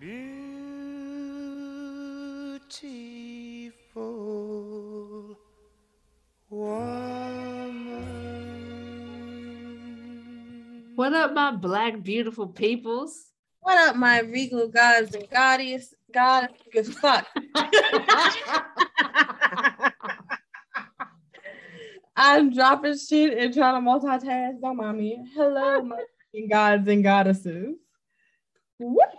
Beautiful woman. What up, my black beautiful peoples? What up, my regal gods and goddess? God, good fuck. I'm dropping shit and trying to multitask. Don't mind me. Hello, my gods and goddesses.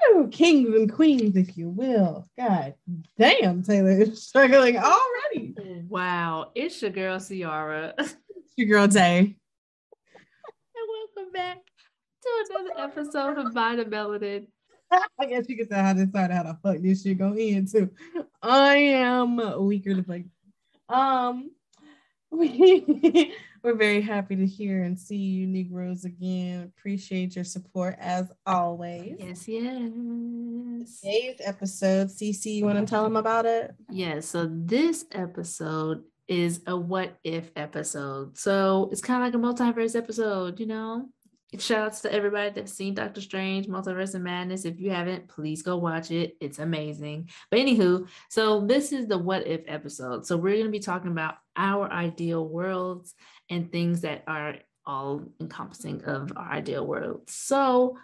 Woo! Kings and queens, if you will. God damn, Taylor is struggling already. Wow, it's your girl Ciara. It's your girl Tay. And welcome back to another episode of VitaMelanin. I guess you can tell how to decide how the fuck this shit go in too. I am weaker to play. Um, we, we're very happy to hear and see you, Negroes, again. Appreciate your support as always. Yes, yes. Today's episode, CC, you want to tell them about it? Yeah, so this episode is a what if episode. So it's kind of like a multiverse episode, you know? Shout outs to everybody that's seen Doctor Strange, Multiverse of Madness. If you haven't, please go watch it. It's amazing. But anywho, so this is the what if episode. So we're going to be talking about our ideal worlds and things that are all encompassing of our ideal world. So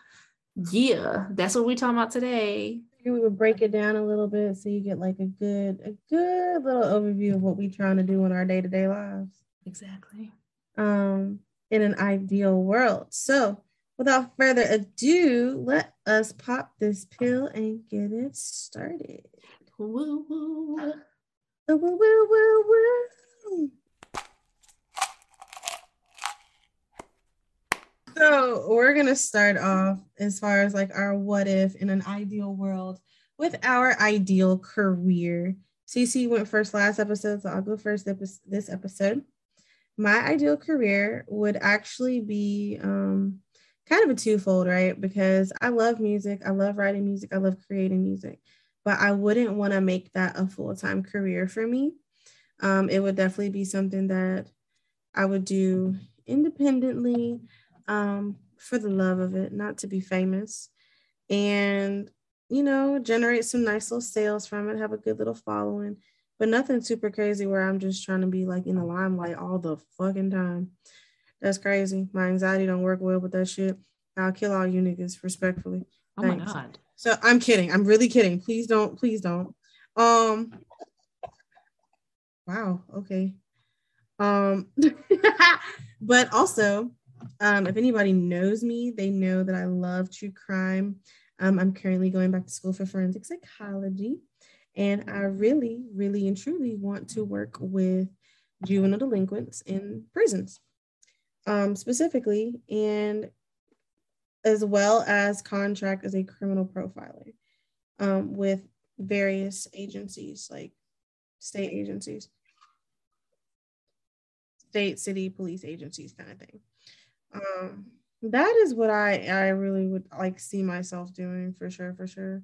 yeah, that's what we're talking about today. We would break it down a little bit so you get like a good, a good little overview of what we're trying to do in our day-to-day lives. Exactly. um, in an ideal world. So, without further ado, let us pop this pill and get it started. Woo, woo. Woo, woo, woo, woo, So, we're to start off as far as like our what if in an ideal world with our ideal career. CC went first last episode, so I'll go first this episode my ideal career would actually be um, kind of a twofold, right? Because I love music, I love writing music, I love creating music, but I wouldn't want to make that a full time career for me. Um, it would definitely be something that I would do independently um, for the love of it, not to be famous, and you know, generate some nice little sales from it, have a good little following but nothing super crazy where I'm just trying to be like in the limelight all the fucking time. That's crazy. My anxiety don't work well with that shit. I'll kill all you niggas respectfully. Oh my God. So I'm kidding. I'm really kidding. Please don't. Please don't. Um. Wow. Okay. Um. but also, um, if anybody knows me, they know that I love true crime. Um, I'm currently going back to school for forensic psychology. And I really, really, and truly want to work with juvenile delinquents in prisons, um, specifically, and as well as contract as a criminal profiler um, with various agencies, like state agencies, state, city, police agencies, kind of thing. Um, that is what I I really would like see myself doing for sure, for sure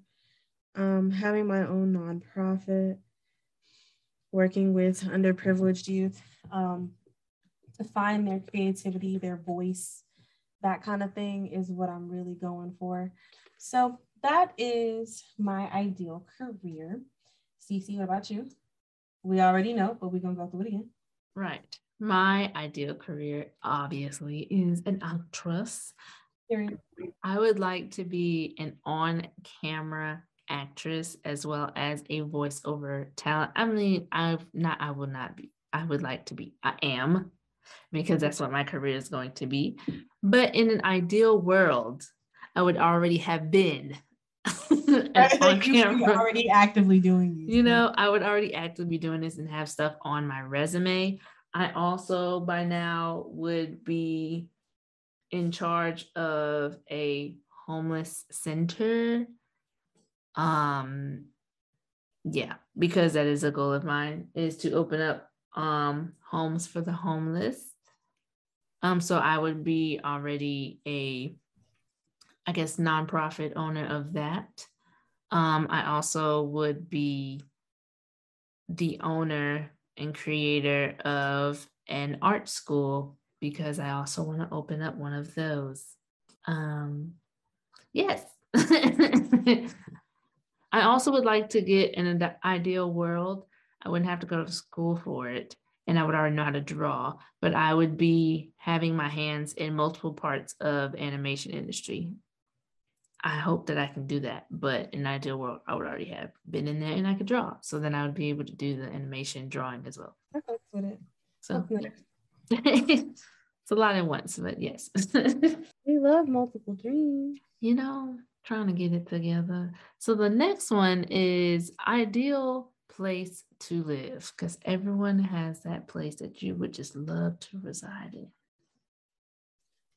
um, having my own nonprofit, working with underprivileged youth um, to find their creativity, their voice, that kind of thing is what I'm really going for. So that is my ideal career. Cece, what about you? We already know, but we're gonna go through it again. Right. My ideal career, obviously, is an actress. I would like to be an on camera actress as well as a voiceover talent. I mean, I've not, I will not be, I would like to be, I am, because that's what my career is going to be. But in an ideal world, I would already have been on camera. already actively doing these You know, I would already actively be doing this and have stuff on my resume. I also by now would be in charge of a homeless center. Um yeah, because that is a goal of mine is to open up um homes for the homeless. Um so I would be already a I guess nonprofit owner of that. Um I also would be the owner and creator of an art school because I also want to open up one of those. Um, yes. I also would like to get in an ideal world. I wouldn't have to go to school for it and I would already know how to draw, but I would be having my hands in multiple parts of animation industry. I hope that I can do that, but in an ideal world, I would already have been in there and I could draw. So then I would be able to do the animation drawing as well. With it. So Fucks with it. it's a lot at once, but yes. We love multiple dreams. you know, trying to get it together. So the next one is ideal place to live because everyone has that place that you would just love to reside in.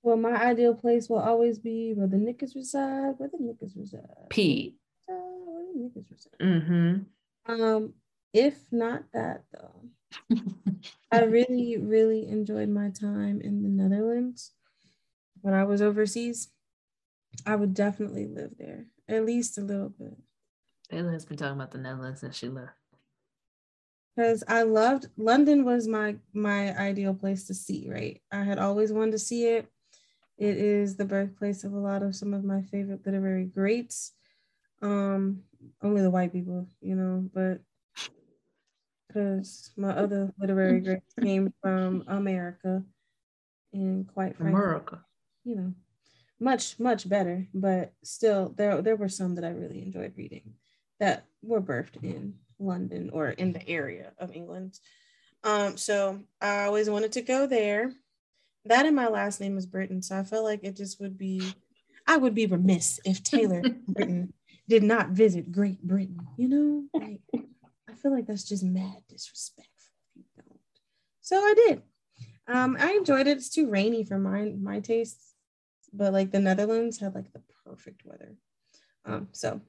Well, my ideal place will always be where the niggas reside, where the niggas reside. Pete. Reside, Where the niggas reside. Mm-hmm. Um, if not that though, I really, really enjoyed my time in the Netherlands when I was overseas. I would definitely live there at least a little bit Taylor has been talking about the Netherlands since she left. because I loved London was my my ideal place to see. Right, I had always wanted to see it. It is the birthplace of a lot of some of my favorite literary greats. Um, only the white people, you know, but because my other literary greats came from America, and quite frankly, America. you know, much much better. But still, there there were some that I really enjoyed reading that were birthed in London or in the area of England. Um, so I always wanted to go there. That and my last name is Britain, so I felt like it just would be, I would be remiss if Taylor Britain did not visit Great Britain. You know, like I feel like that's just mad disrespectful if you don't. So I did. Um, I enjoyed it. It's too rainy for my my tastes, but like the Netherlands had like the perfect weather. Um, so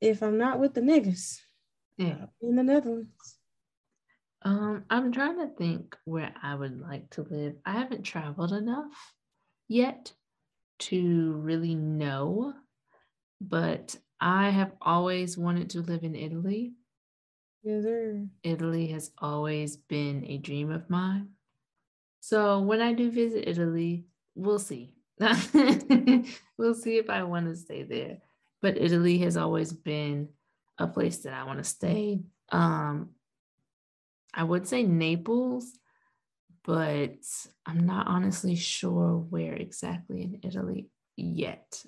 if I'm not with the niggas, Yeah. In the Netherlands. Um, I'm trying to think where I would like to live. I haven't traveled enough yet to really know, but I have always wanted to live in Italy. Yes, sir. Italy has always been a dream of mine. So when I do visit Italy, we'll see. we'll see if I want to stay there. But Italy has always been a place that I want to stay. Um, I would say Naples, but I'm not honestly sure where exactly in Italy yet.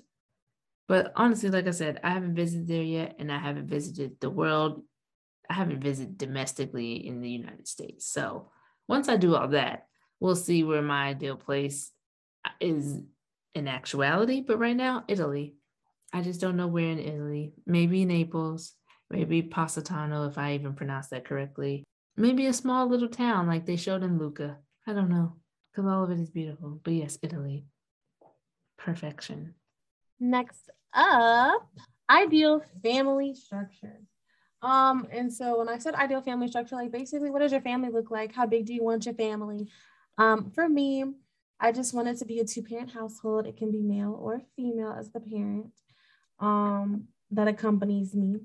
But honestly, like I said, I haven't visited there yet, and I haven't visited the world. I haven't visited domestically in the United States. So once I do all that, we'll see where my ideal place is in actuality. But right now, Italy. I just don't know where in Italy. Maybe Naples, maybe Positano, if I even pronounce that correctly. Maybe a small little town like they showed in Luca. I don't know, because all of it is beautiful. But yes, Italy. Perfection. Next up, ideal family structure. Um, and so when I said ideal family structure, like basically, what does your family look like? How big do you want your family? Um, for me, I just want it to be a two-parent household. It can be male or female as the parent um, that accompanies me.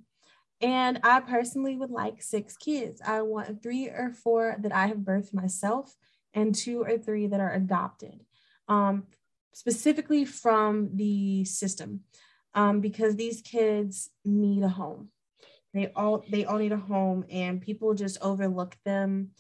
And I personally would like six kids. I want three or four that I have birthed myself, and two or three that are adopted, um, specifically from the system, um, because these kids need a home. They all they all need a home, and people just overlook them.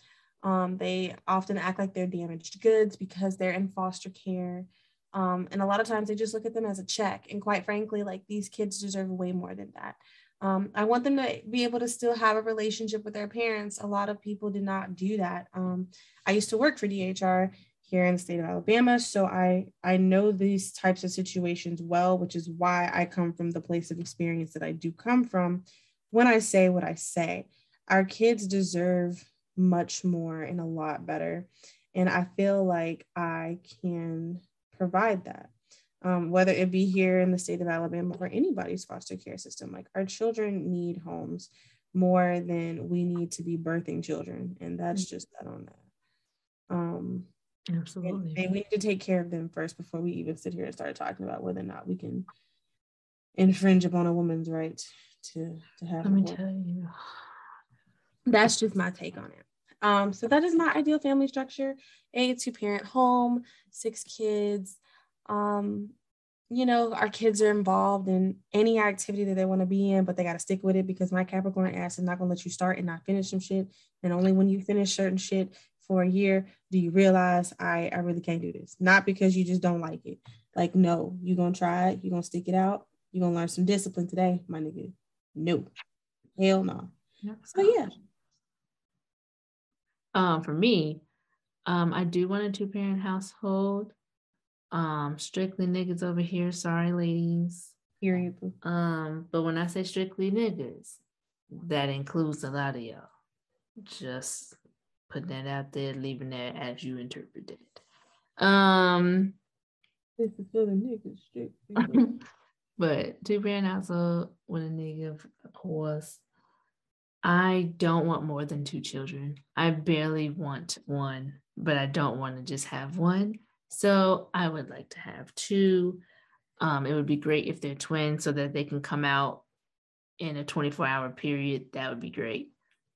Um, they often act like they're damaged goods because they're in foster care. Um, and a lot of times they just look at them as a check. And quite frankly, like these kids deserve way more than that. Um, I want them to be able to still have a relationship with their parents. A lot of people do not do that. Um, I used to work for DHR here in the state of Alabama, so I I know these types of situations well, which is why I come from the place of experience that I do come from. When I say what I say, our kids deserve much more and a lot better, and I feel like I can provide that um, whether it be here in the state of Alabama or anybody's foster care system. Like our children need homes more than we need to be birthing children, and that's just that on that. Um, Absolutely. and we need to take care of them first before we even sit here and start talking about whether or not we can infringe upon a woman's right to to have. Let me tell you. That's just my take on it. Um, so that is my ideal family structure: a two-parent home, six kids. Um, you know, our kids are involved in any activity that they want to be in, but they got to stick with it because my Capricorn ass is not going to let you start and not finish some shit. And only when you finish certain shit for a year do you realize I, I really can't do this. Not because you just don't like it. Like, no, you're going to try it. You're going to stick it out. You're going to learn some discipline today, my nigga. No. Hell no. So, yeah. Um, for me, um, I do want a two parent household. Um, strictly niggas over here. Sorry, ladies. Period. Um, but when I say strictly niggas, that includes a lot of y'all. Just putting that out there, leaving that as you interpret it. Um, this is for the niggas strictly. but two parent household with a nigga, of course. I don't want more than two children. I barely want one, but I don't want to just have one. So I would like to have two. Um, it would be great if they're twins so that they can come out in a 24 hour period. That would be great.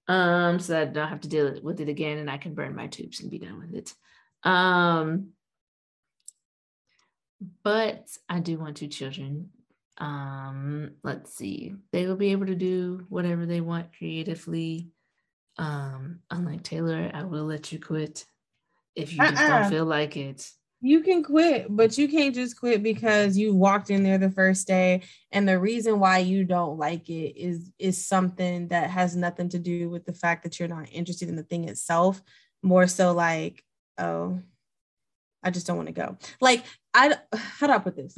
Um, so that I don't have to deal with it again and I can burn my tubes and be done with it. Um, but I do want two children. Um, let's see, they will be able to do whatever they want creatively. Um, unlike Taylor, I will let you quit if you just uh-uh. don't feel like it. You can quit, but you can't just quit because you walked in there the first day and the reason why you don't like it is is something that has nothing to do with the fact that you're not interested in the thing itself, more so like, oh, I just don't want to go. Like I how do I put this?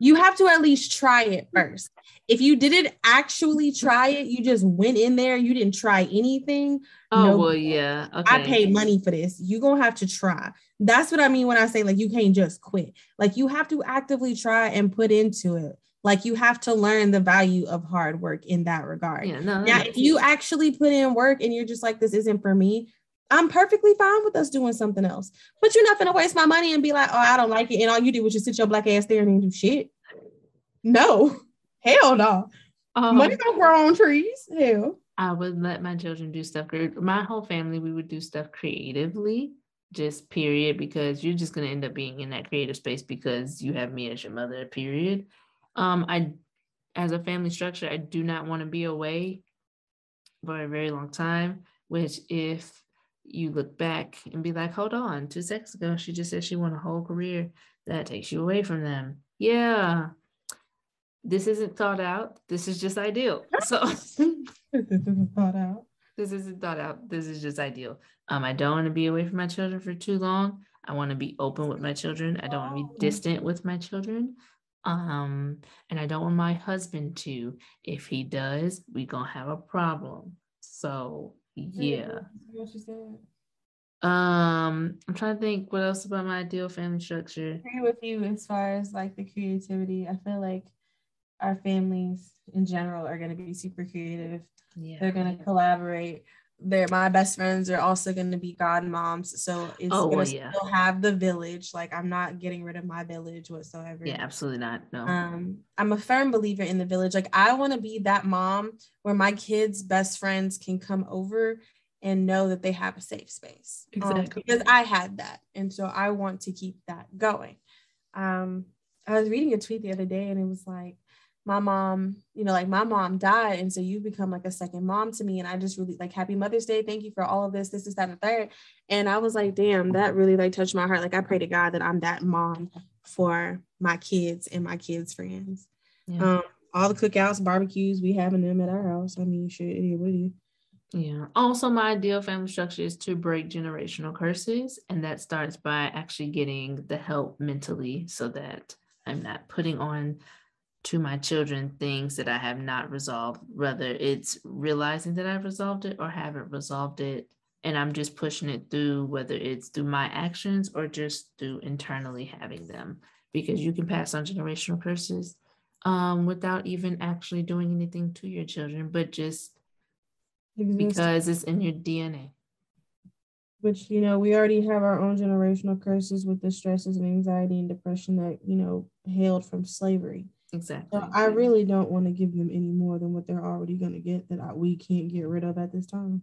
You have to at least try it first. If you didn't actually try it, you just went in there, you didn't try anything. Oh, no, well, yeah. Okay. I paid money for this. You're going to have to try. That's what I mean when I say, like, you can't just quit. Like, you have to actively try and put into it. Like, you have to learn the value of hard work in that regard. Yeah, no, now, if you actually put in work and you're just like, this isn't for me, I'm perfectly fine with us doing something else. But you're not gonna waste my money and be like, oh, I don't like it. And all you did was just sit your black ass there and do shit. No, hell no. Um, money don't grow on trees. Hell. I would let my children do stuff. My whole family, we would do stuff creatively, just period, because you're just gonna end up being in that creative space because you have me as your mother, period. Um, I as a family structure, I do not want to be away for a very long time, which if you look back and be like, hold on, two seconds ago, she just said she want a whole career that takes you away from them. Yeah. This isn't thought out. This is just ideal. So this isn't thought out. This isn't thought out. This is just ideal. Um, I don't want to be away from my children for too long. I want to be open with my children. I don't want to be distant with my children. Um, and I don't want my husband to. If he does, we gonna have a problem. So yeah. What she said. Um, I'm trying to think what else about my ideal family structure. I agree with you as far as like the creativity. I feel like our families in general are going to be super creative. Yeah. They're going to collaborate they're my best friends are also going to be godmoms so it's oh, going to well, yeah. still have the village like i'm not getting rid of my village whatsoever. Yeah absolutely not no. Um i'm a firm believer in the village like i want to be that mom where my kids best friends can come over and know that they have a safe space. Um, exactly. um, because i had that and so i want to keep that going. Um i was reading a tweet the other day and it was like my mom, you know, like my mom died. And so you become like a second mom to me. And I just really like happy Mother's Day. Thank you for all of this. This is that and the third. And I was like, damn, that really like touched my heart. Like I pray to God that I'm that mom for my kids and my kids' friends. Yeah. Um, all the cookouts, barbecues, we having them at our house. I mean, shit, it with you. Yeah. Also, my ideal family structure is to break generational curses. And that starts by actually getting the help mentally so that I'm not putting on to my children things that I have not resolved, whether it's realizing that I've resolved it or haven't resolved it. And I'm just pushing it through, whether it's through my actions or just through internally having them, because you can pass on generational curses um, without even actually doing anything to your children, but just because it's in your DNA. Which, you know, we already have our own generational curses with the stresses and anxiety and depression that, you know, hailed from slavery. Exactly. So I really don't want to give them any more than what they're already going to get that I, we can't get rid of at this time.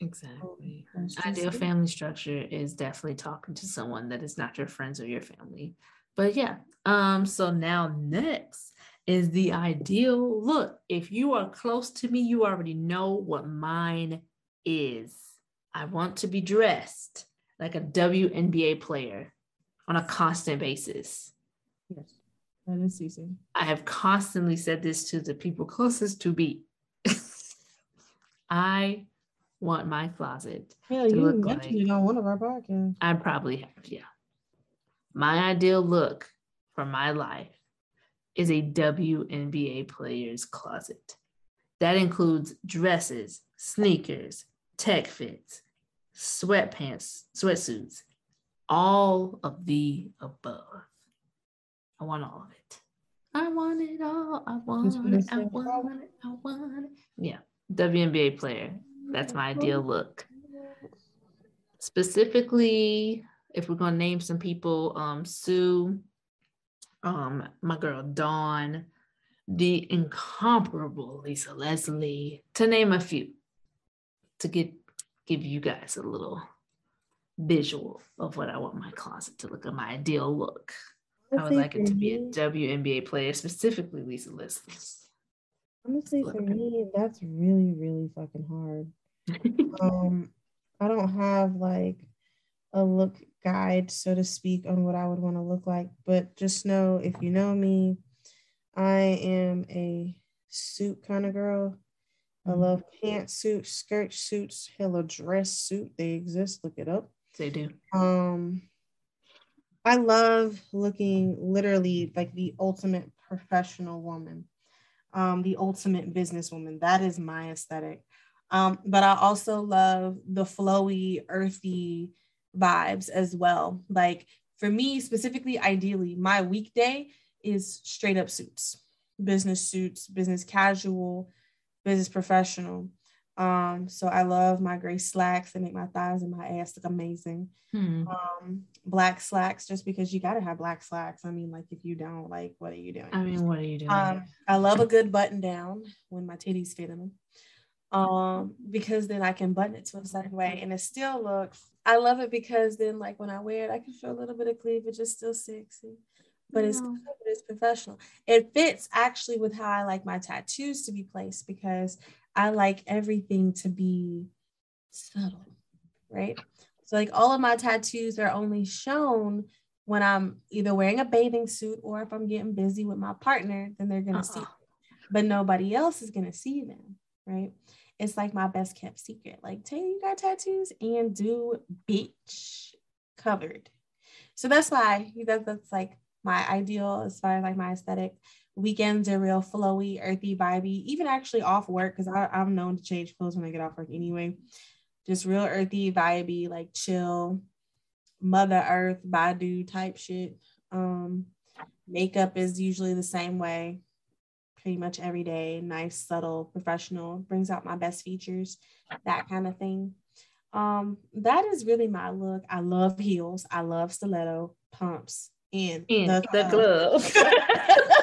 Exactly. So Ideal family structure is definitely talking to someone that is not your friends or your family. but yeah. Um, so now next is the ideal look. If you are close to me, you already know what mine is. I want to be dressed like a WNBA player on a constant basis. That is Cece. I have constantly said this to the people closest to me. I want my closet. Yeah, to you look mentioned like- it on one of our podcasts. I probably have, yeah. My ideal look for my life is a WNBA player's closet. That includes dresses, sneakers, tech fits, sweatpants, sweatsuits, all of the above. I want all of it. I want it all. I want it. I want it. I want it. Yeah. WNBA player. That's my ideal look. Specifically, if we're gonna name some people, um, Sue, um, my girl Dawn, the incomparable Lisa Leslie, to name a few, to get give you guys a little visual of what I want my closet to look at, my ideal look. I would like it to be a WNBA player, specifically Lisa Leslie. Honestly, for me, that's really, really fucking hard. Um, I don't have like a look guide, so to speak, on what I would want to look like, but just know if you know me, I am a suit kind of girl. I Mhm. love pantsuits, skirt suits, hella dress suit. They exist. Look it up. they do. Um, I love looking literally like the ultimate professional woman, um, the ultimate businesswoman. That is my aesthetic. Um, but I also love the flowy, earthy vibes as well. Like for me, specifically, ideally, my weekday is straight up suits, business suits, business casual, business professional. Um, so I love my gray slacks. They make my thighs and my ass look amazing Hmm. um black slacks just because you got to have black slacks i mean like if you don't like what are you doing I mean, what are you doing? um i love a good button down when my titties fit in them um because then i can button it to a certain way and it still looks i love it because then like when i wear it i can show a little bit of cleavage it's still sexy but it's No. it's professional it fits actually with how i like my tattoos to be placed because i like everything to be subtle right so like all of my tattoos are only shown when I'm either wearing a bathing suit or if I'm getting busy with my partner, then they're gonna see, Uh-uh. but nobody else is gonna see them, right? It's like my best kept secret. Like, Tay, you got tattoos and do bitch covered. So that's why that, that's like my ideal as far as like my aesthetic. Weekends are real flowy, earthy, vibey, even actually off work because I'm known to change clothes when I get off work anyway just real earthy, vibey, like chill, Mother Earth, Badu type shit. Um, makeup is usually the same way, pretty much every day. Nice, subtle, professional, brings out my best features, that kind of thing. Um, that is really my look. I love heels. I love stiletto pumps and In the the glove.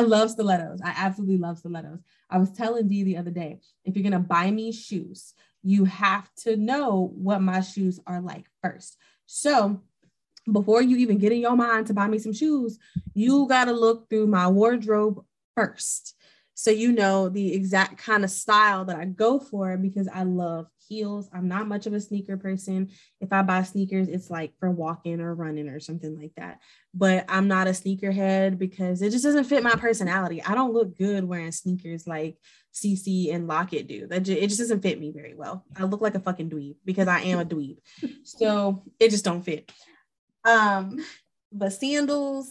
I love stilettos. I absolutely love stilettos. I was telling Dee the other day, if you're gonna buy me shoes, you have to know what my shoes are like first. So before you even get in your mind to buy me some shoes, you gotta look through my wardrobe first. So you know the exact kind of style that I go for because I love heels. I'm not much of a sneaker person. If I buy sneakers, it's like for walking or running or something like that but I'm not a sneakerhead because it just doesn't fit my personality. I don't look good wearing sneakers like CC and Lockett do. That it just doesn't fit me very well. I look like a fucking dweeb because I am a dweeb. so it just don't fit. Um, but sandals,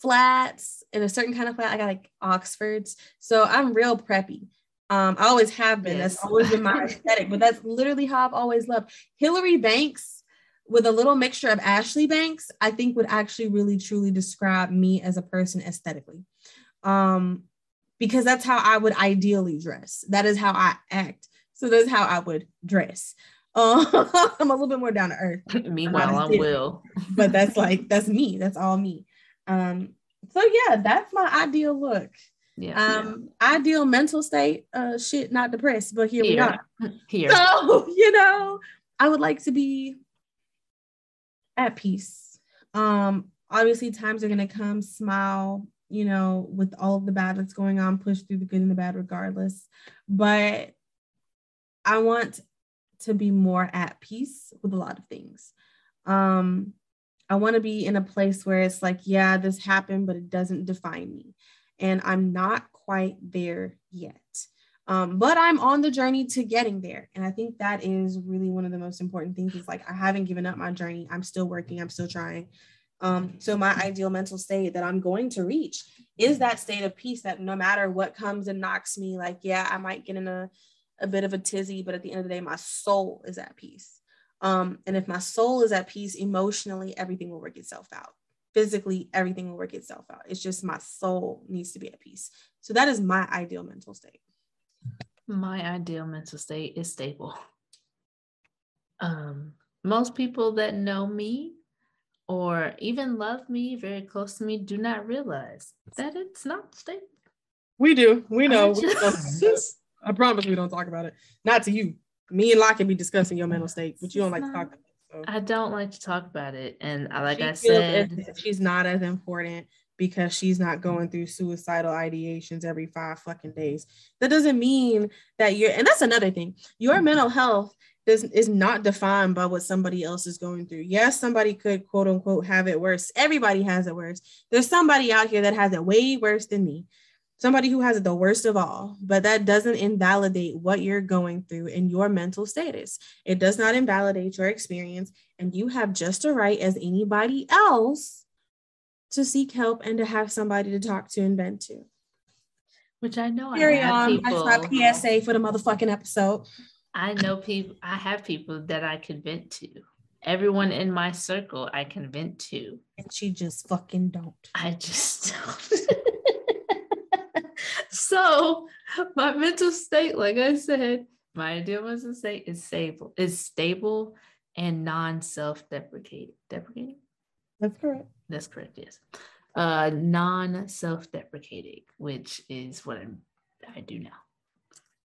flats, and a certain kind of flat, I got like Oxfords. So I'm real preppy. Um, I always have been. Yes. That's always been my aesthetic, but that's literally how I've always loved. Hilary Banks with a little mixture of Ashley Banks, I think would actually really truly describe me as a person aesthetically. Um, because that's how I would ideally dress. That is how I act. So that's how I would dress. Um, I'm a little bit more down to earth, Meanwhile, I'm Will. but that's like that's me. That's all me. Um, so yeah, that's my ideal look. Yeah. Um, ideal mental state. Uh, shit, not depressed, but here, we Here. are. Here. So, you know, I would like to be at peace. Um, obviously times are going to come smile you know with all of the bad that's going on push through the good and the bad regardless but i want to be more at peace with a lot of things um i want to be in a place where it's like yeah this happened but it doesn't define me. And i'm not quite there yet. Um, but i'm on the journey to getting there. And i think that is really one of the most important things is like i haven't given up my journey. I'm still working. I'm still trying. Um, so my ideal mental state that I'm going to reach is that state of peace that no matter what comes and knocks me, like, yeah, I might get in a, a bit of a tizzy, but at the end of the day, my soul is at peace. Um, and if my soul is at peace emotionally, everything will work itself out. Physically, everything will work itself out. It's just my soul needs to be at peace. So that is my ideal mental state. My ideal mental state is stable. Um, most people that know me or even love me very close to me do not realize that it's not stable. We do. We know. I, just, I promise we don't talk about it. Not to you. Me and Locke can be discussing your mental state, but you don't like to talk about it. So. I don't like to talk about it. And like she I said, she's not as important because she's not going through suicidal ideations every five fucking days. That doesn't mean that you're, and that's another thing. Your mm-hmm. mental health is, is not defined by what somebody else is going through. Yes, somebody could quote unquote have it worse. Everybody has it worse. There's somebody out here that has it way worse than me. Somebody who has it the worst of all, but that doesn't invalidate what you're going through in your mental status. It does not invalidate your experience, and you have just a right as anybody else to seek help and to have somebody to talk to and vent to. Which I know Carry I on. People. That's my PSA for the motherfucking episode. I know people, I have people that I can vent to. Everyone in my circle, I can vent to. And she just fucking don't. I just don't. so, my mental state, like I said, my ideal mental state is stable, is stable and non-self-deprecating. Deprecating? That's correct. That's correct, yes. Uh non-self-deprecating, which is what I'm I do now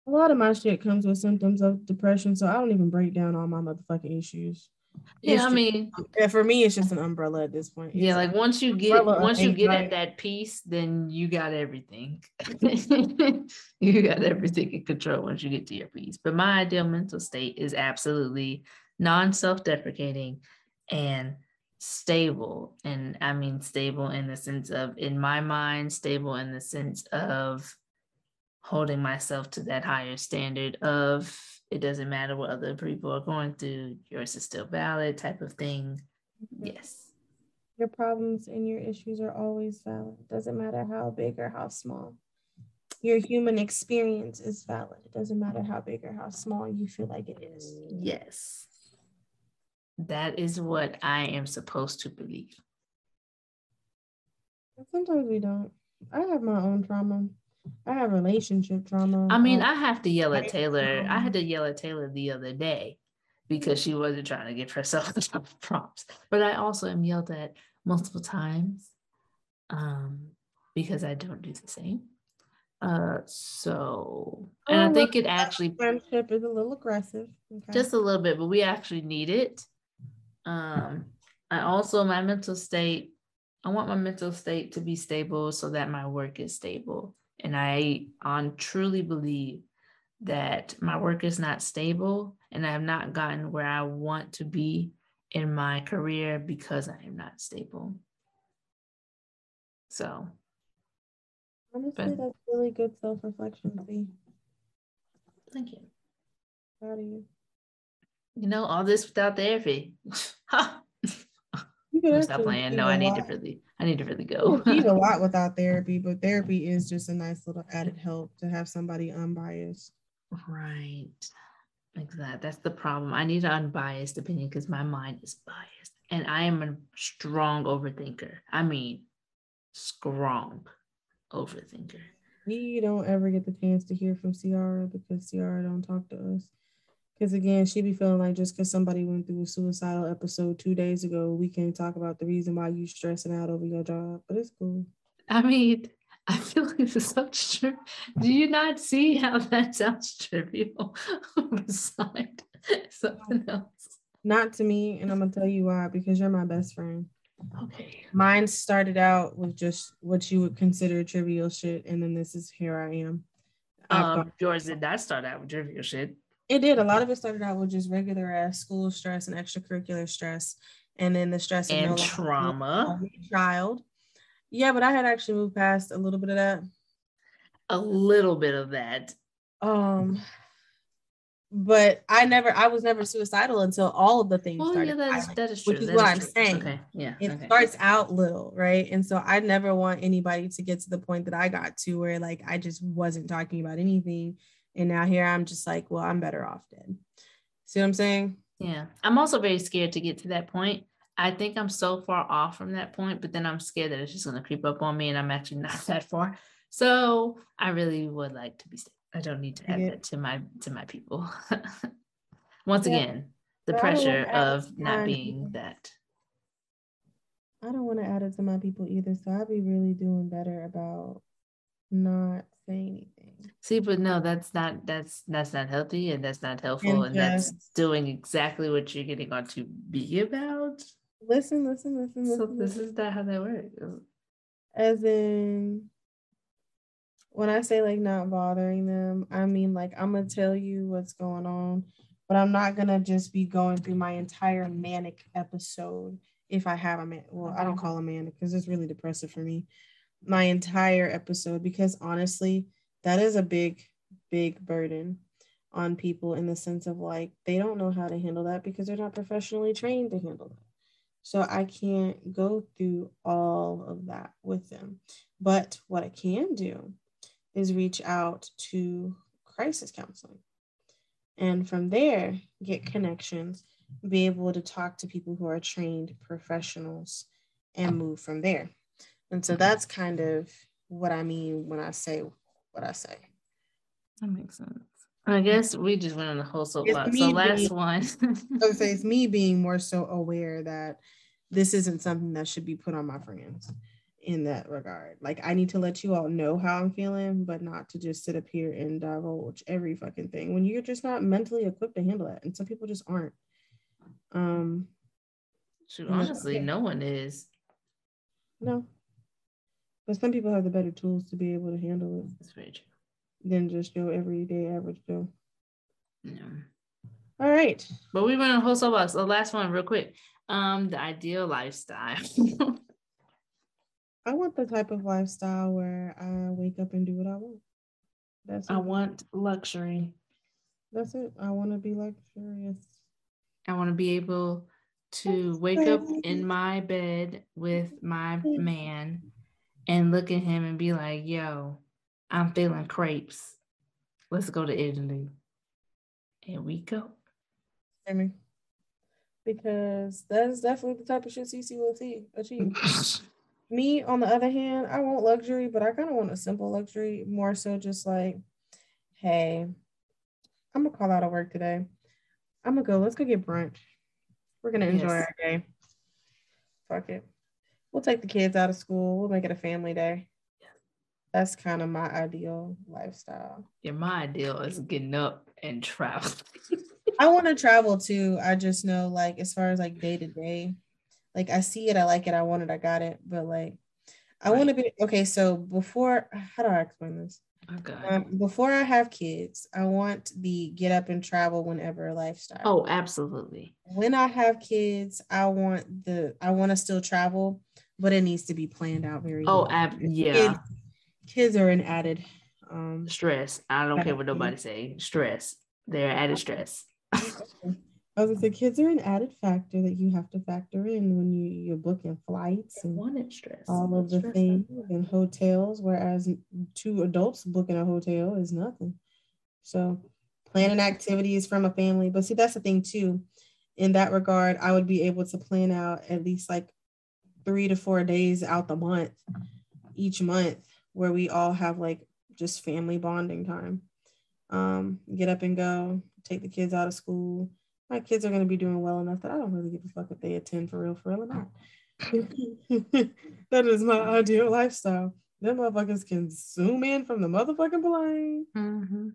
a lot of my shit comes with symptoms of depression, so I don't even break down all my motherfucking issues. Yeah, it's I mean, for me, it's just an umbrella at this point. Yeah, like once you get once you get at that piece then you got everything. you got everything in control once you get to your piece But my ideal mental state is absolutely non-self-deprecating and stable. And I mean stable in the sense of in my mind, stable in the sense of holding myself to that higher standard of it doesn't matter what other people are going through, yours is still valid type of thing. Mm-hmm. Yes. Your problems and your issues are always valid. Doesn't matter how big or how small. Your human experience is valid. It doesn't matter how big or how small you feel like it is. Yes. That is what I am supposed to believe. Sometimes we don't. I have my own trauma. I have relationship trauma. I mean, I have to yell at Taylor. I had to yell at Taylor the other day because she wasn't trying to give herself the prompts. But I also am yelled at multiple times um, because I don't do the same. Uh, so, and oh, I think it actually friendship is a little aggressive, okay. just a little bit, but we actually need it. Um, I also my mental state. I want my mental state to be stable so that my work is stable. And I on truly believe that my work is not stable and I have not gotten where I want to be in my career because I am not stable. So honestly, but, that's really good self-reflection. Thank you. Proud of you. You know, all this without therapy. You stop playing. No, I need to really, I need to really go. need a lot without therapy, but therapy is just a nice little added help to have somebody unbiased. Right. Exactly. That's the problem. I need an unbiased opinion because my mind is biased, and I am a strong overthinker. I mean, strong overthinker. We don't ever get the chance to hear from Ciara because Ciara don't talk to us. Because again, she be feeling like just because somebody went through a suicidal episode two days ago, we can't talk about the reason why you stressing out over your job. But it's cool. I mean, I feel like this is such true. Do you not see how that sounds trivial beside something else? Not to me, and I'm gonna tell you why. Because you're my best friend. Okay. Mine started out with just what you would consider trivial shit, and then this is here I am. Um, yours did not start out with trivial shit. It did. A lot of it started out with just regular ass school stress and extracurricular stress, and then the stress And trauma. child. Yeah, but I had actually moved past a little bit of that. A little bit of that. Um, but I never, I was never suicidal until all of the things Well, started. yeah, that is, that is true. which is that what I'm true. saying. Okay. Yeah. it okay. starts out little, right? And so I never want anybody to get to the point that I got to where like I just wasn't talking about anything. And now here I'm just like, well, I'm better off dead. See what I'm saying? Yeah. I'm also very scared to get to that point. I think I'm so far off from that point, but then I'm scared that it's just going to creep up on me and I'm actually not that far. So I really would like to be safe. I don't need to add Yeah. that to my to my people. Once Yeah. again, the But I don't wanna pressure of not being that. I don't want to add it to my people either. So I'd be really doing better about not saying anything. See, but no, that's not that's that's not healthy and that's not helpful And and that's doing exactly what you're getting on to be about. Listen, listen, listen, listen. So this listen. is not how that works. As in, when I say like not bothering them, I mean like I'm gonna tell you what's going on, but I'm not gonna just be going through my entire manic episode if I have a man. Well, I don't mm-hmm. call a manic because it's really depressive for me. My entire episode because honestly, that is a big, big burden on people in the sense of like they don't know how to handle that because they're not professionally trained to handle that. So I can't go through all of that with them. But what I can do is reach out to crisis counseling. And from there, get connections, be able to talk to people who are trained professionals and move from there. And so that's kind of what I mean when I say what I say. That makes sense. I guess we just went on the whole soapbox. me So last being- one. I would say it's me being more so aware that this isn't something that should be put on my friends in that regard. Like I need to let you all know how I'm feeling, but not to just sit up here and divulge every fucking thing when you're just not mentally equipped to handle it. And some people just aren't. Um, Shoot, honestly, okay. no one is. no. But some people have the better tools to be able to handle it That's very true. than just your everyday average Joe. Yeah. All right. But we went on the whole soapbox. The last one, real quick. Um, the ideal lifestyle. I want the type of lifestyle where I wake up and do what I want. That's it. I want luxury. That's it. I want to be luxurious. I want to be able to wake up in my bed with my man and look at him and be like, yo, I'm feeling crepes. Let's go to Italy. And we go. I mean, because that is definitely the type of shit CC will see, achieve. Me, on the other hand, I want luxury, but I kind of want a simple luxury, more so just like, hey, I'm gonna call out of work today. I'm gonna go. Let's go get brunch. We're gonna enjoy Yes. our day. Fuck it. We'll take the kids out of school. We'll make it a family day. That's kind of my ideal lifestyle. yeah, my ideal is getting up and travel. I want to travel too. I just know, like, as far as like day to day, like I see it, I like it, I want it, I got it. But like, I want to be okay. So before, how do I explain this? okay. Um, before I have kids, I want the get up and travel whenever lifestyle. oh, absolutely. when I have kids, I want the I want to still travel, but it needs to be planned out very. Oh, well. ab- yeah. Kids, kids are an added. Um, Stress. I don't care what nobody say. Stress. They're added stress. I was gonna say kids are an added factor that you have to factor in when you you're booking flights and Wanted stress. all of the things and hotels, whereas two adults booking a hotel is nothing. So planning activities from a family. But see, that's the thing too. In that regard, I would be able to plan out at least like three to four days out the month, each month, where we all have like just family bonding time. Um, get up and go, take the kids out of school. My kids are going to be doing well enough that I don't really give a fuck if they attend for real, for real or not. that is my ideal lifestyle. Them motherfuckers can zoom in from the motherfucking plane Mhm.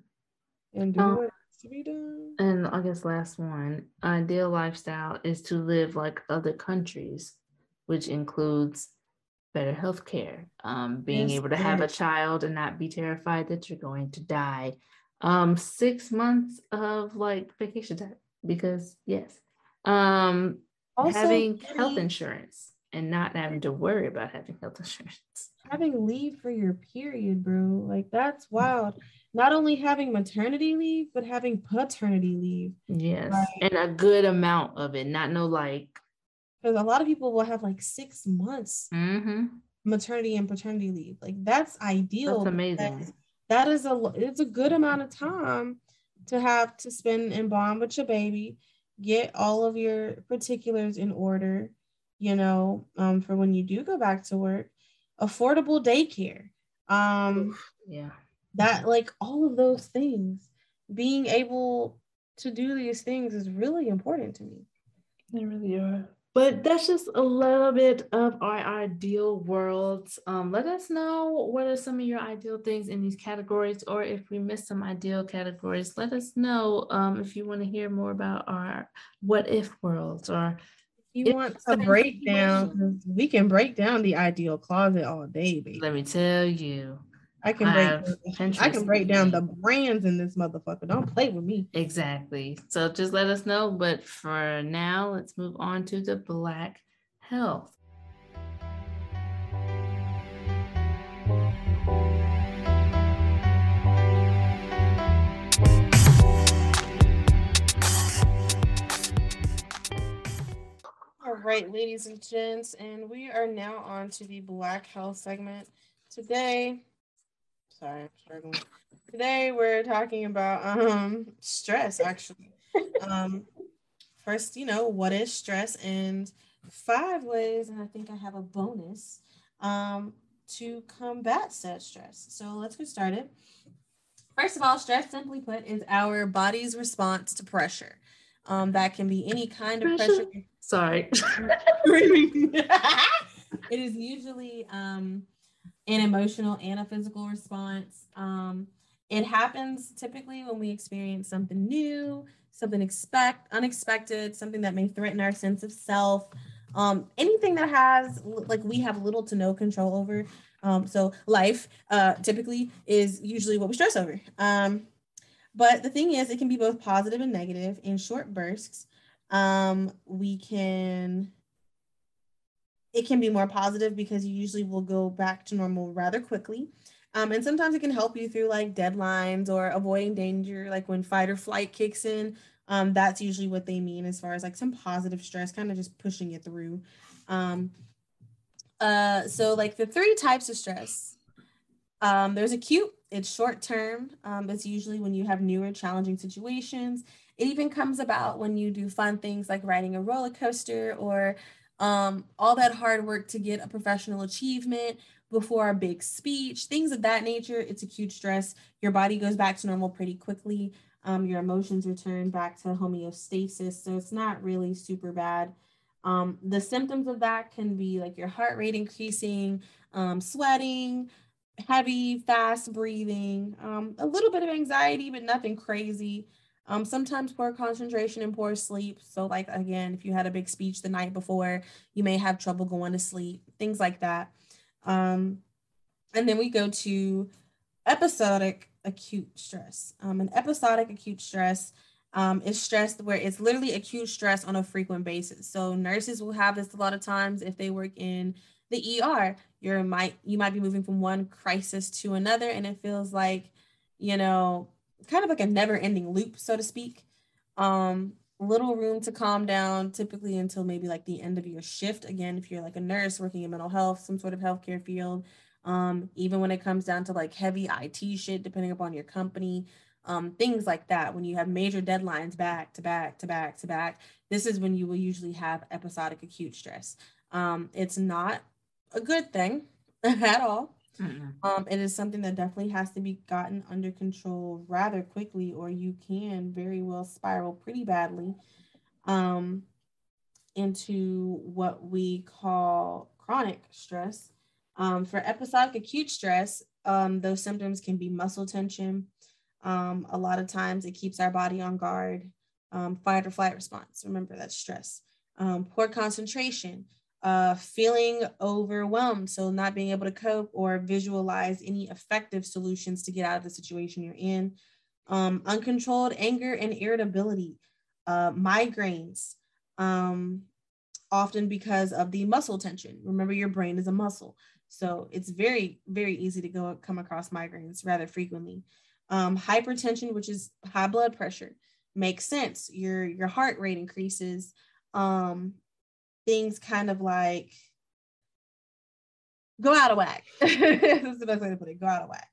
and do Um, what needs to be done. And I guess last one, ideal lifestyle is to live like other countries. Which includes better health care, um, being Yes, able to have a child and not be terrified that you're going to die. Um, six months of like vacation time because yes. Um, Also, having health insurance and not having to worry about having health insurance. having leave for your period, bro. Like that's wild. Not only having maternity leave, but having paternity leave. Yes. Right. And a good amount of it, not no like Because a lot of people will have like six months mm-hmm. maternity and paternity leave. Like that's ideal. That's amazing. That is a it's a good amount of time to have to spend and bond with your baby, get all of your particulars in order, you know, um, for when you do go back to work, affordable daycare. Um, Yeah. that like all of those things being able to do these things is really important to me They really are. But that's just a little bit of our ideal worlds. Um, let us know what are some of your ideal things in these categories, or if we missed some ideal categories, let us know um, if you want to hear more about our what if worlds or if you want a breakdown we can break down the ideal closet all day baby let me tell you. I can I break have i can break down the brands in this motherfucker don't play with me Exactly. So just let us know. But for now, let's move on to the Black Health. all right ladies and gents and we are now on to the black health segment today sorry i'm struggling. Today we're talking about um stress actually. Um first you know what is stress? And five ways and i think i have a bonus um to combat said stress. So let's get started. First of all stress simply put is our body's response to pressure. Um that can be any kind of Pressure? pressure. Sorry. it is usually um, an emotional and a physical response. Um, it happens typically when we experience something new, something expect unexpected, something that may threaten our sense of self. Um, anything that has like we have little to no control over. Um, so life uh, typically is usually what we stress over. Um, but the thing is, it can be both positive and negative in short bursts um we can it can be more positive because you usually will go back to normal rather quickly. Um, and sometimes it can help you through like deadlines or avoiding danger like when fight or flight kicks in. Um, that's usually what they mean as far as like some positive stress kind of just pushing it through. Um, uh, so like the three types of stress um, there's acute it's short term um, it's usually when you have newer challenging situations. It even comes about when you do fun things like riding a roller coaster or um, all that hard work to get a professional achievement before a big speech, things of that nature. It's acute stress. Your body goes back to normal pretty quickly. Um, your emotions return back to homeostasis. So it's not really super bad. Um, the symptoms of that can be like your heart rate increasing, um, sweating, heavy, fast breathing, um, a little bit of anxiety, but nothing crazy. Um, sometimes poor concentration and poor sleep. So, like again, if you had a big speech the night before, you may have trouble going to sleep, things like that. Um, and then we go to episodic acute stress. Um, an episodic acute stress um, is stress where it's literally acute stress on a frequent basis. So nurses will have this a lot of times if they work in the ER. You might you might be moving from one crisis to another, and it feels like you know kind of like a never ending loop, so to speak. Um, little room to calm down, typically until maybe like the end of your shift. Again, if you're like a nurse working in mental health, some sort of healthcare field, um, even when it comes down to like heavy IT shit, depending upon your company, um, things like that. When you have major deadlines back to back to back to back, this is when you will usually have episodic acute stress. Um, it's not a good thing at all. Mm-mm. Um, it is something that definitely has to be gotten under control rather quickly, or you can very well spiral pretty badly um, into what we call chronic stress. Um, for episodic acute stress, um, those symptoms can be muscle tension. Um, a lot of times it keeps our body on guard. Um, fight or flight response. Remember, that's stress. Poor concentration. Uh, feeling overwhelmed, so not being able to cope or visualize any effective solutions to get out of the situation you're in, um, uncontrolled anger and irritability, uh, migraines, um, often because of the muscle tension. Remember, your brain is a muscle. So it's very, very easy to go come across migraines rather frequently. Um, hypertension, which is high blood pressure, makes sense. Your your heart rate increases. Um, things kind of like go out of whack. That's the best way to put it. Go out of whack.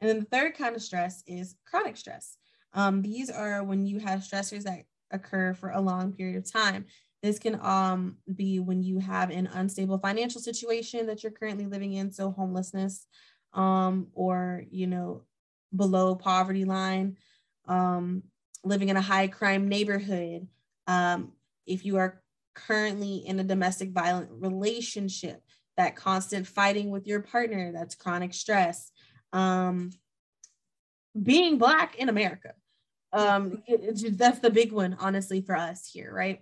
And then the third kind of stress is chronic stress. Um, these are when you have stressors that occur for a long period of time. This can um, be when you have an unstable financial situation that you're currently living in, so homelessness, um, or you know, below poverty line, um, living in a high crime neighborhood. Um, if you are currently in a domestic violent relationship, that constant fighting with your partner, that's chronic stress. Um, being black in America, um, it, it, that's the big one, honestly, for us here, right?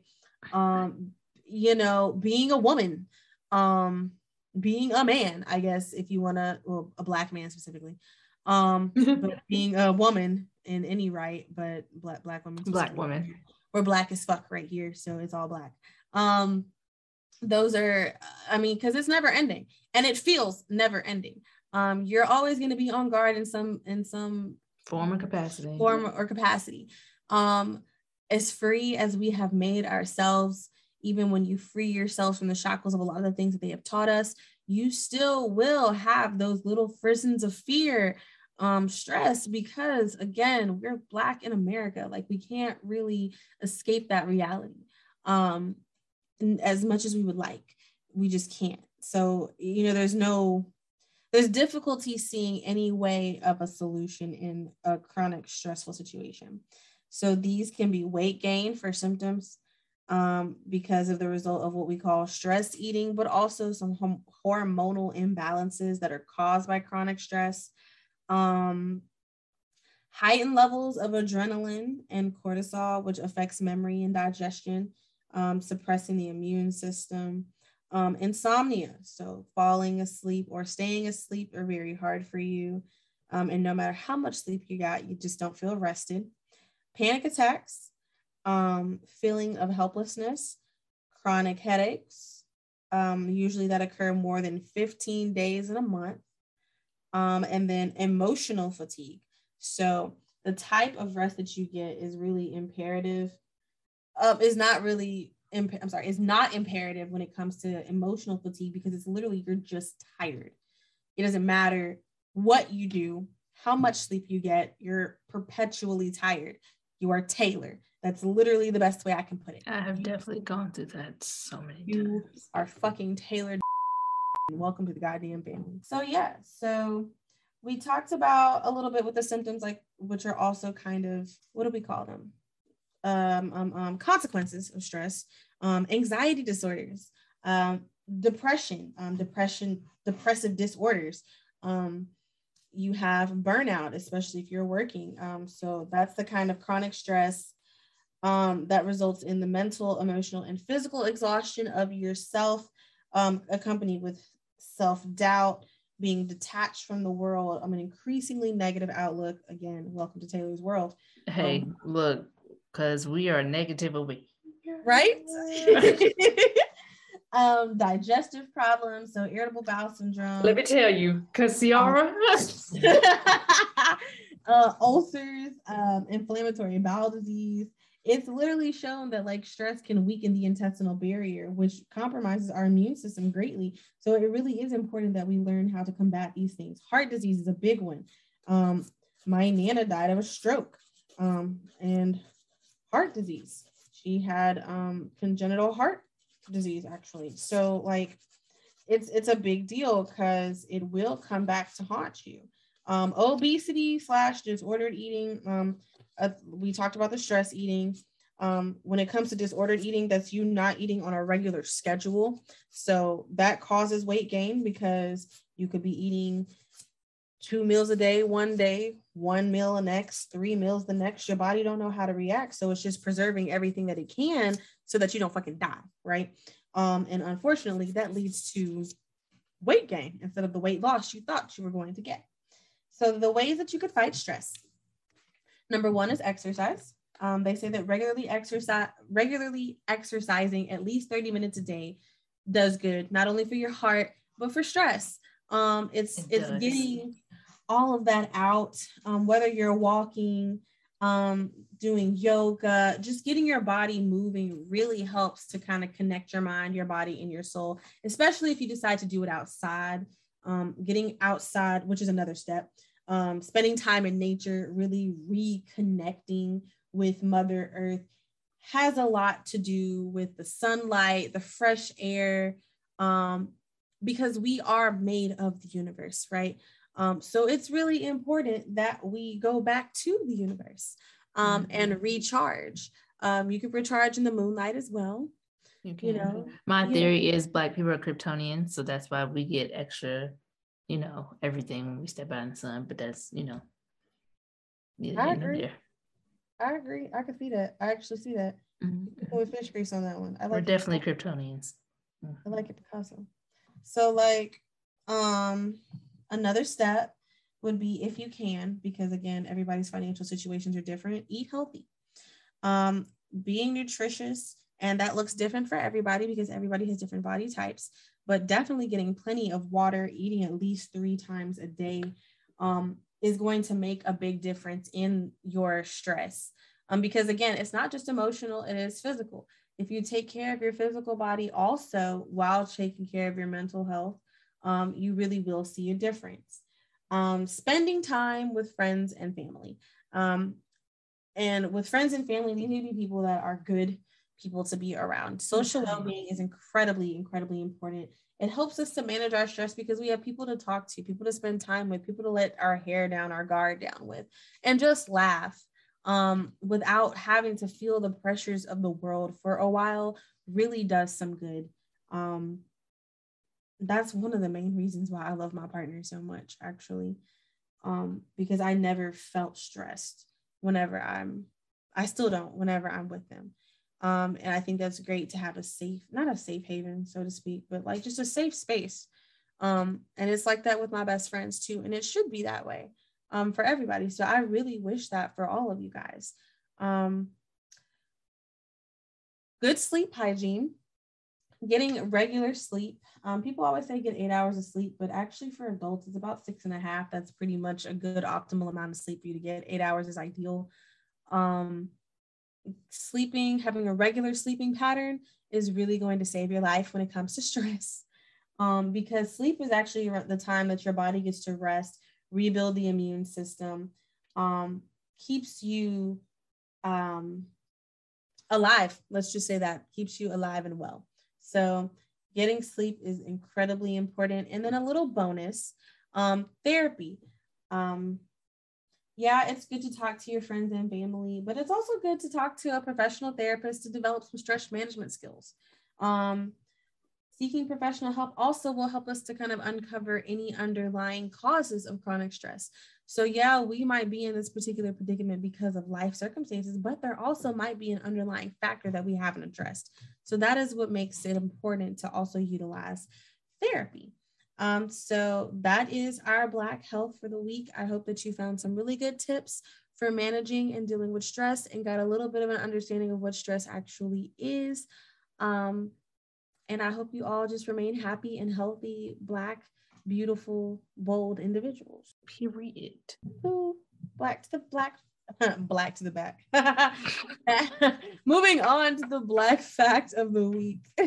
um you know being a woman um being a man i guess if you want to well a black man specifically um but being a woman in any right but black black women black woman we're black as fuck right here so it's all black um those are i mean because it's never ending and it feels never ending. Um you're always going to be on guard in some in some form or capacity. form or capacity. Um as free as we have made ourselves, even when you free yourself from the shackles of a lot of the things that they have taught us, you still will have those little prisons of fear, um, stress, because again, we're Black in America. Like we can't really escape that reality. Um, as much as we would like. We just can't. So, you know, there's no, there's difficulty seeing any way of a solution in a chronic stressful situation. So these can be weight gain for symptoms um, because of the result of what we call stress eating, but also some hormonal imbalances that are caused by chronic stress. Um, heightened levels of adrenaline and cortisol, which affects memory and digestion, um, suppressing the immune system. Um, insomnia, so falling asleep or staying asleep are very hard for you. Um, and no matter how much sleep you got, you just don't feel rested panic attacks, um, feeling of helplessness, chronic headaches, um, usually that occur more than 15 days in a month, um, and then emotional fatigue. So the type of rest that you get is really imperative. Uh, is not really. Imp- I'm sorry, is not imperative when it comes to emotional fatigue because it's literally you're just tired. It doesn't matter what you do, how much sleep you get, you're perpetually tired. You are Taylor. That's literally the best way I can put it. I have definitely gone through that so many you times. are fucking Taylor. Welcome to the goddamn family. So yeah, so we talked about a little bit with the symptoms, like which are also kind of what do we call them? Um, um, um consequences of stress, um, anxiety disorders, um, depression, um, depression, depressive disorders, um, you have burnout, especially if you're working. Um, so that's the kind of chronic stress um, that results in the mental, emotional, and physical exhaustion of yourself, um, accompanied with self doubt, being detached from the world, an increasingly negative outlook. Again, welcome to Taylor's world. Hey, Um, look, because we are negative away. right? um, digestive problems, so irritable bowel syndrome. Let me tell you, because Ciara, uh, ulcers, um, inflammatory bowel disease. It's literally shown that like stress can weaken the intestinal barrier, which compromises our immune system greatly. So it really is important that we learn how to combat these things. Heart disease is a big one. Um, my nana died of a stroke um, and heart disease. She had um, congenital heart disease actually. So like it's it's a big deal because it will come back to haunt you. Um, obesity slash disordered eating. Um, uh, we talked about the stress eating. Um, when it comes to disordered eating, that's you not eating on a regular schedule. So that causes weight gain because you could be eating two meals a day one day, one meal the next, three meals the next. Your body don't know how to react. So it's just preserving everything that it can so that you don't fucking die, right? Um, and unfortunately, that leads to weight gain instead of the weight loss you thought you were going to get. So, the ways that you could fight stress number one is exercise. Um, they say that regularly exercise, regularly exercising at least 30 minutes a day does good, not only for your heart, but for stress. Um, it's it it's getting all of that out, um, whether you're walking, um, doing yoga, just getting your body moving really helps to kind of connect your mind, your body, and your soul, especially if you decide to do it outside. Um, getting outside, which is another step, um, spending time in nature, really reconnecting with Mother Earth has a lot to do with the sunlight, the fresh air, um, because we are made of the universe, right? Um, so it's really important that we go back to the universe um, mm-hmm. and recharge. Um, you can recharge in the moonlight as well. You, you know, my theory is Black people are Kryptonians, so that's why we get extra, you know, everything when we step out in the sun. But that's you know, I agree. I agree. I can see that. I actually see that. Mm-hmm. With fish grease on that one. I like We're definitely Kryptonians. I like it Picasso. So like, um, Another step would be if you can, because again, everybody's financial situations are different, eat healthy. Um, being nutritious, and that looks different for everybody because everybody has different body types, but definitely getting plenty of water, eating at least three times a day um, is going to make a big difference in your stress. Um, because again, it's not just emotional, it is physical. If you take care of your physical body also while taking care of your mental health, um, you really will see a difference. Um, spending time with friends and family. Um, and with friends and family, these need to be people that are good people to be around. Social well being is incredibly, incredibly important. It helps us to manage our stress because we have people to talk to, people to spend time with, people to let our hair down, our guard down with, and just laugh um, without having to feel the pressures of the world for a while really does some good. Um, that's one of the main reasons why I love my partner so much, actually, um, because I never felt stressed whenever I'm, I still don't whenever I'm with them. Um, and I think that's great to have a safe, not a safe haven, so to speak, but like just a safe space. Um, and it's like that with my best friends too. And it should be that way um, for everybody. So I really wish that for all of you guys. Um, good sleep hygiene getting regular sleep. Um, people always say get eight hours of sleep, but actually for adults, it's about six and a half. That's pretty much a good optimal amount of sleep for you to get. Eight hours is ideal. Um, sleeping, having a regular sleeping pattern is really going to save your life when it comes to stress. Um, because sleep is actually the time that your body gets to rest, rebuild the immune system, um, keeps you um, alive. Let's just say that keeps you alive and well. So getting sleep is incredibly important. And then a little bonus, um, therapy. Um, yeah, it's good to talk to your friends and family, but it's also good to talk to a professional therapist to develop some stress management skills. Um, seeking professional help also will help us to kind of uncover any underlying causes of chronic stress. So, yeah, we might be in this particular predicament because of life circumstances, but there also might be an underlying factor that we haven't addressed. So, that is what makes it important to also utilize therapy. Um, so, that is our Black Health for the week. I hope that you found some really good tips for managing and dealing with stress and got a little bit of an understanding of what stress actually is. Um, and I hope you all just remain happy and healthy, Black beautiful, bold individuals. Period. Black to the black, black to the back. Moving on to the black fact of the week.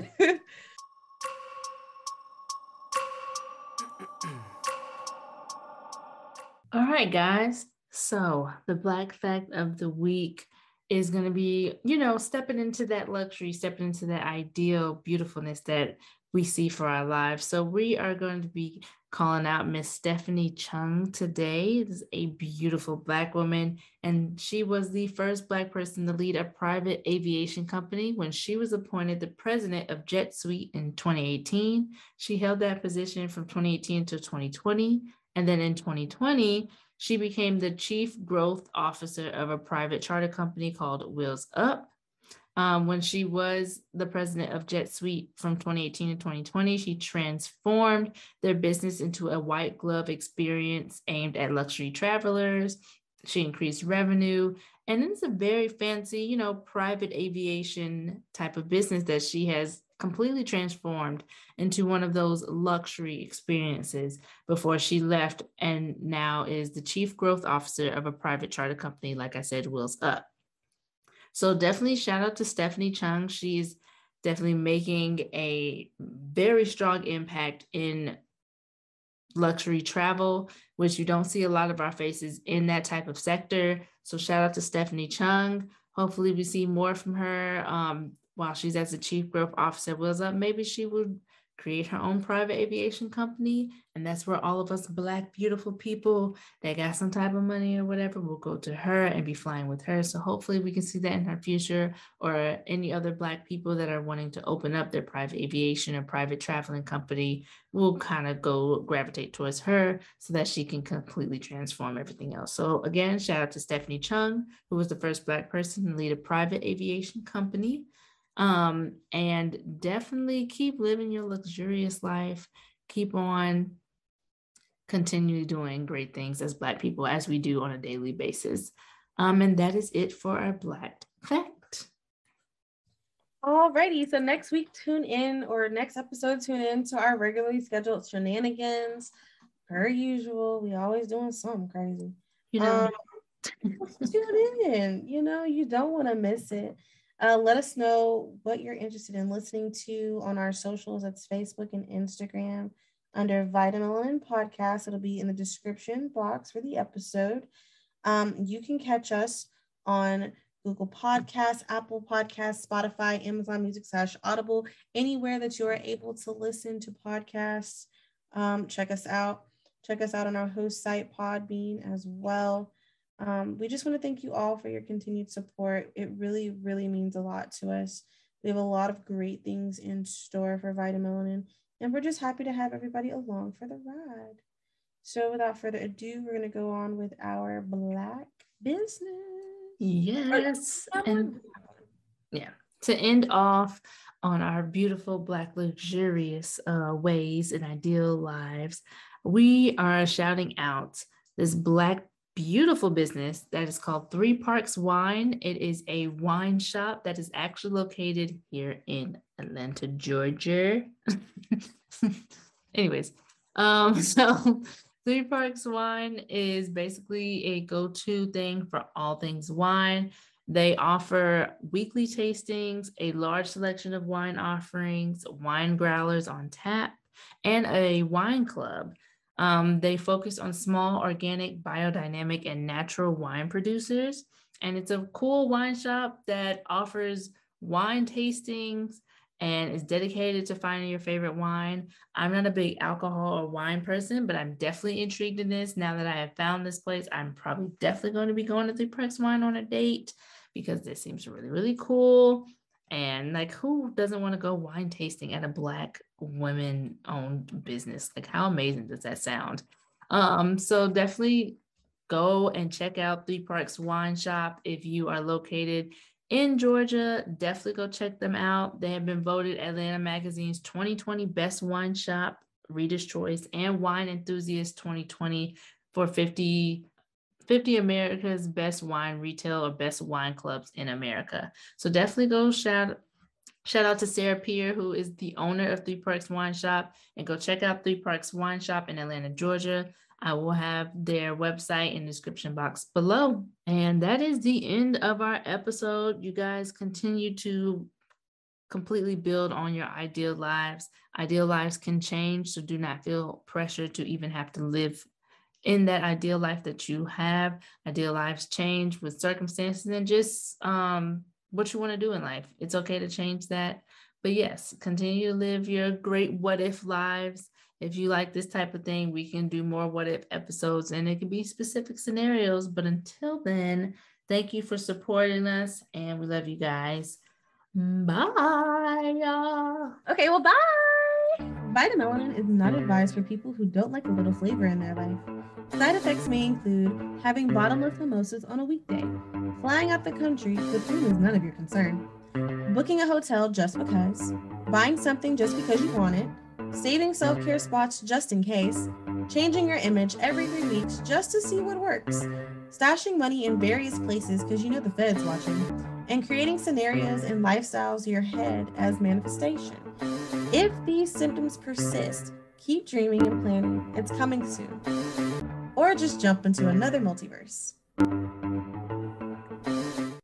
All right, guys. So, the black fact of the week is going to be, you know, stepping into that luxury, stepping into that ideal beautifulness that we see for our lives. So we are going to be calling out Miss Stephanie Chung today. This is a beautiful Black woman, and she was the first Black person to lead a private aviation company when she was appointed the president of JetSuite in 2018. She held that position from 2018 to 2020. And then in 2020, she became the chief growth officer of a private charter company called Wheels Up. Um, when she was the president of JetSuite from 2018 to 2020, she transformed their business into a white glove experience aimed at luxury travelers. She increased revenue, and it's a very fancy, you know, private aviation type of business that she has completely transformed into one of those luxury experiences before she left and now is the chief growth officer of a private charter company, like I said, Wheels Up. So definitely shout out to Stephanie Chung. She's definitely making a very strong impact in luxury travel, which you don't see a lot of our faces in that type of sector. So shout out to Stephanie Chung. Hopefully we see more from her um, while she's as the chief growth officer. Up, maybe she would create her own private aviation company. And that's where all of us Black, beautiful people that got some type of money or whatever will go to her and be flying with her. So hopefully we can see that in her future or any other Black people that are wanting to open up their private aviation or private traveling company will kind of go gravitate towards her so that she can completely transform everything else. So again, shout out to Stephanie Chung, who was the first Black person to lead a private aviation company. Um, and definitely keep living your luxurious life. Keep on continue doing great things as Black people, as we do on a daily basis. Um, and that is it for our Black fact. Alrighty, so next week tune in, or next episode tune in to our regularly scheduled shenanigans. Per usual, we always doing something crazy. You know, um, tune in. You know, you don't want to miss it. Uh, let us know what you're interested in listening to on our socials. That's Facebook and Instagram under VitaMelanin Podcast. It'll be in the description box for the episode. Um, you can catch us on Google Podcasts, Apple Podcasts, Spotify, Amazon Music slash Audible, anywhere that you are able to listen to podcasts. Um, check us out. Check us out on our host site, Podbean, as well. Um, we just want to thank you all for your continued support. It really, really means a lot to us. We have a lot of great things in store for VitaMelanin, and we're just happy to have everybody along for the ride. So, without further ado, we're going to go on with our Black business. Yes. And yeah, to end off on our beautiful Black luxurious uh, ways and ideal lives, we are shouting out this Black beautiful business that is called Three Parks Wine. It is a wine shop that is actually located here in Atlanta, Georgia. Anyways, um, so Three Parks Wine is basically a go-to thing for all things wine. They offer weekly tastings, a large selection of wine offerings, wine growlers on tap, and a wine club um, they focus on small, organic, biodynamic, and natural wine producers. And it's a cool wine shop that offers wine tastings and is dedicated to finding your favorite wine. I'm not a big alcohol or wine person, but I'm definitely intrigued in this. Now that I have found this place, I'm probably definitely going to be going to Three Parks Wine on a date because this seems really, really cool. And like, who doesn't want to go wine tasting at a black women owned business? Like, how amazing does that sound? Um, so definitely go and check out Three Parks Wine Shop if you are located in Georgia. Definitely go check them out. They have been voted Atlanta Magazine's 2020 Best Wine Shop, Reader's Choice, and Wine Enthusiast 2020 for 50 50 America's best wine retail or best wine clubs in America. So definitely go shout shout out to Sarah Pierre, who is the owner of Three Parks Wine Shop, and go check out Three Parks Wine Shop in Atlanta, Georgia. I will have their website in the description box below. And that is the end of our episode. You guys continue to completely build on your ideal lives. Ideal lives can change, so do not feel pressure to even have to live in that ideal life that you have. Ideal lives change with circumstances and just um, what you want to do in life. It's okay to change that. But yes, continue to live your great what if lives. If you like this type of thing, we can do more what if episodes and it can be specific scenarios. But until then, thank you for supporting us and we love you guys. Bye. Okay, well, bye. VitaMelanin is not advised for people who don't like a little flavor in their life. Side effects may include having bottomless mimosas on a weekday, flying out the country, but food is none of your concern, booking a hotel just because, buying something just because you want it, saving self care spots just in case, changing your image every three weeks just to see what works, stashing money in various places because you know the Fed's watching, and creating scenarios and lifestyles in your head as manifestation. If these symptoms persist, keep dreaming and planning. It's coming soon. Or just jump into another multiverse.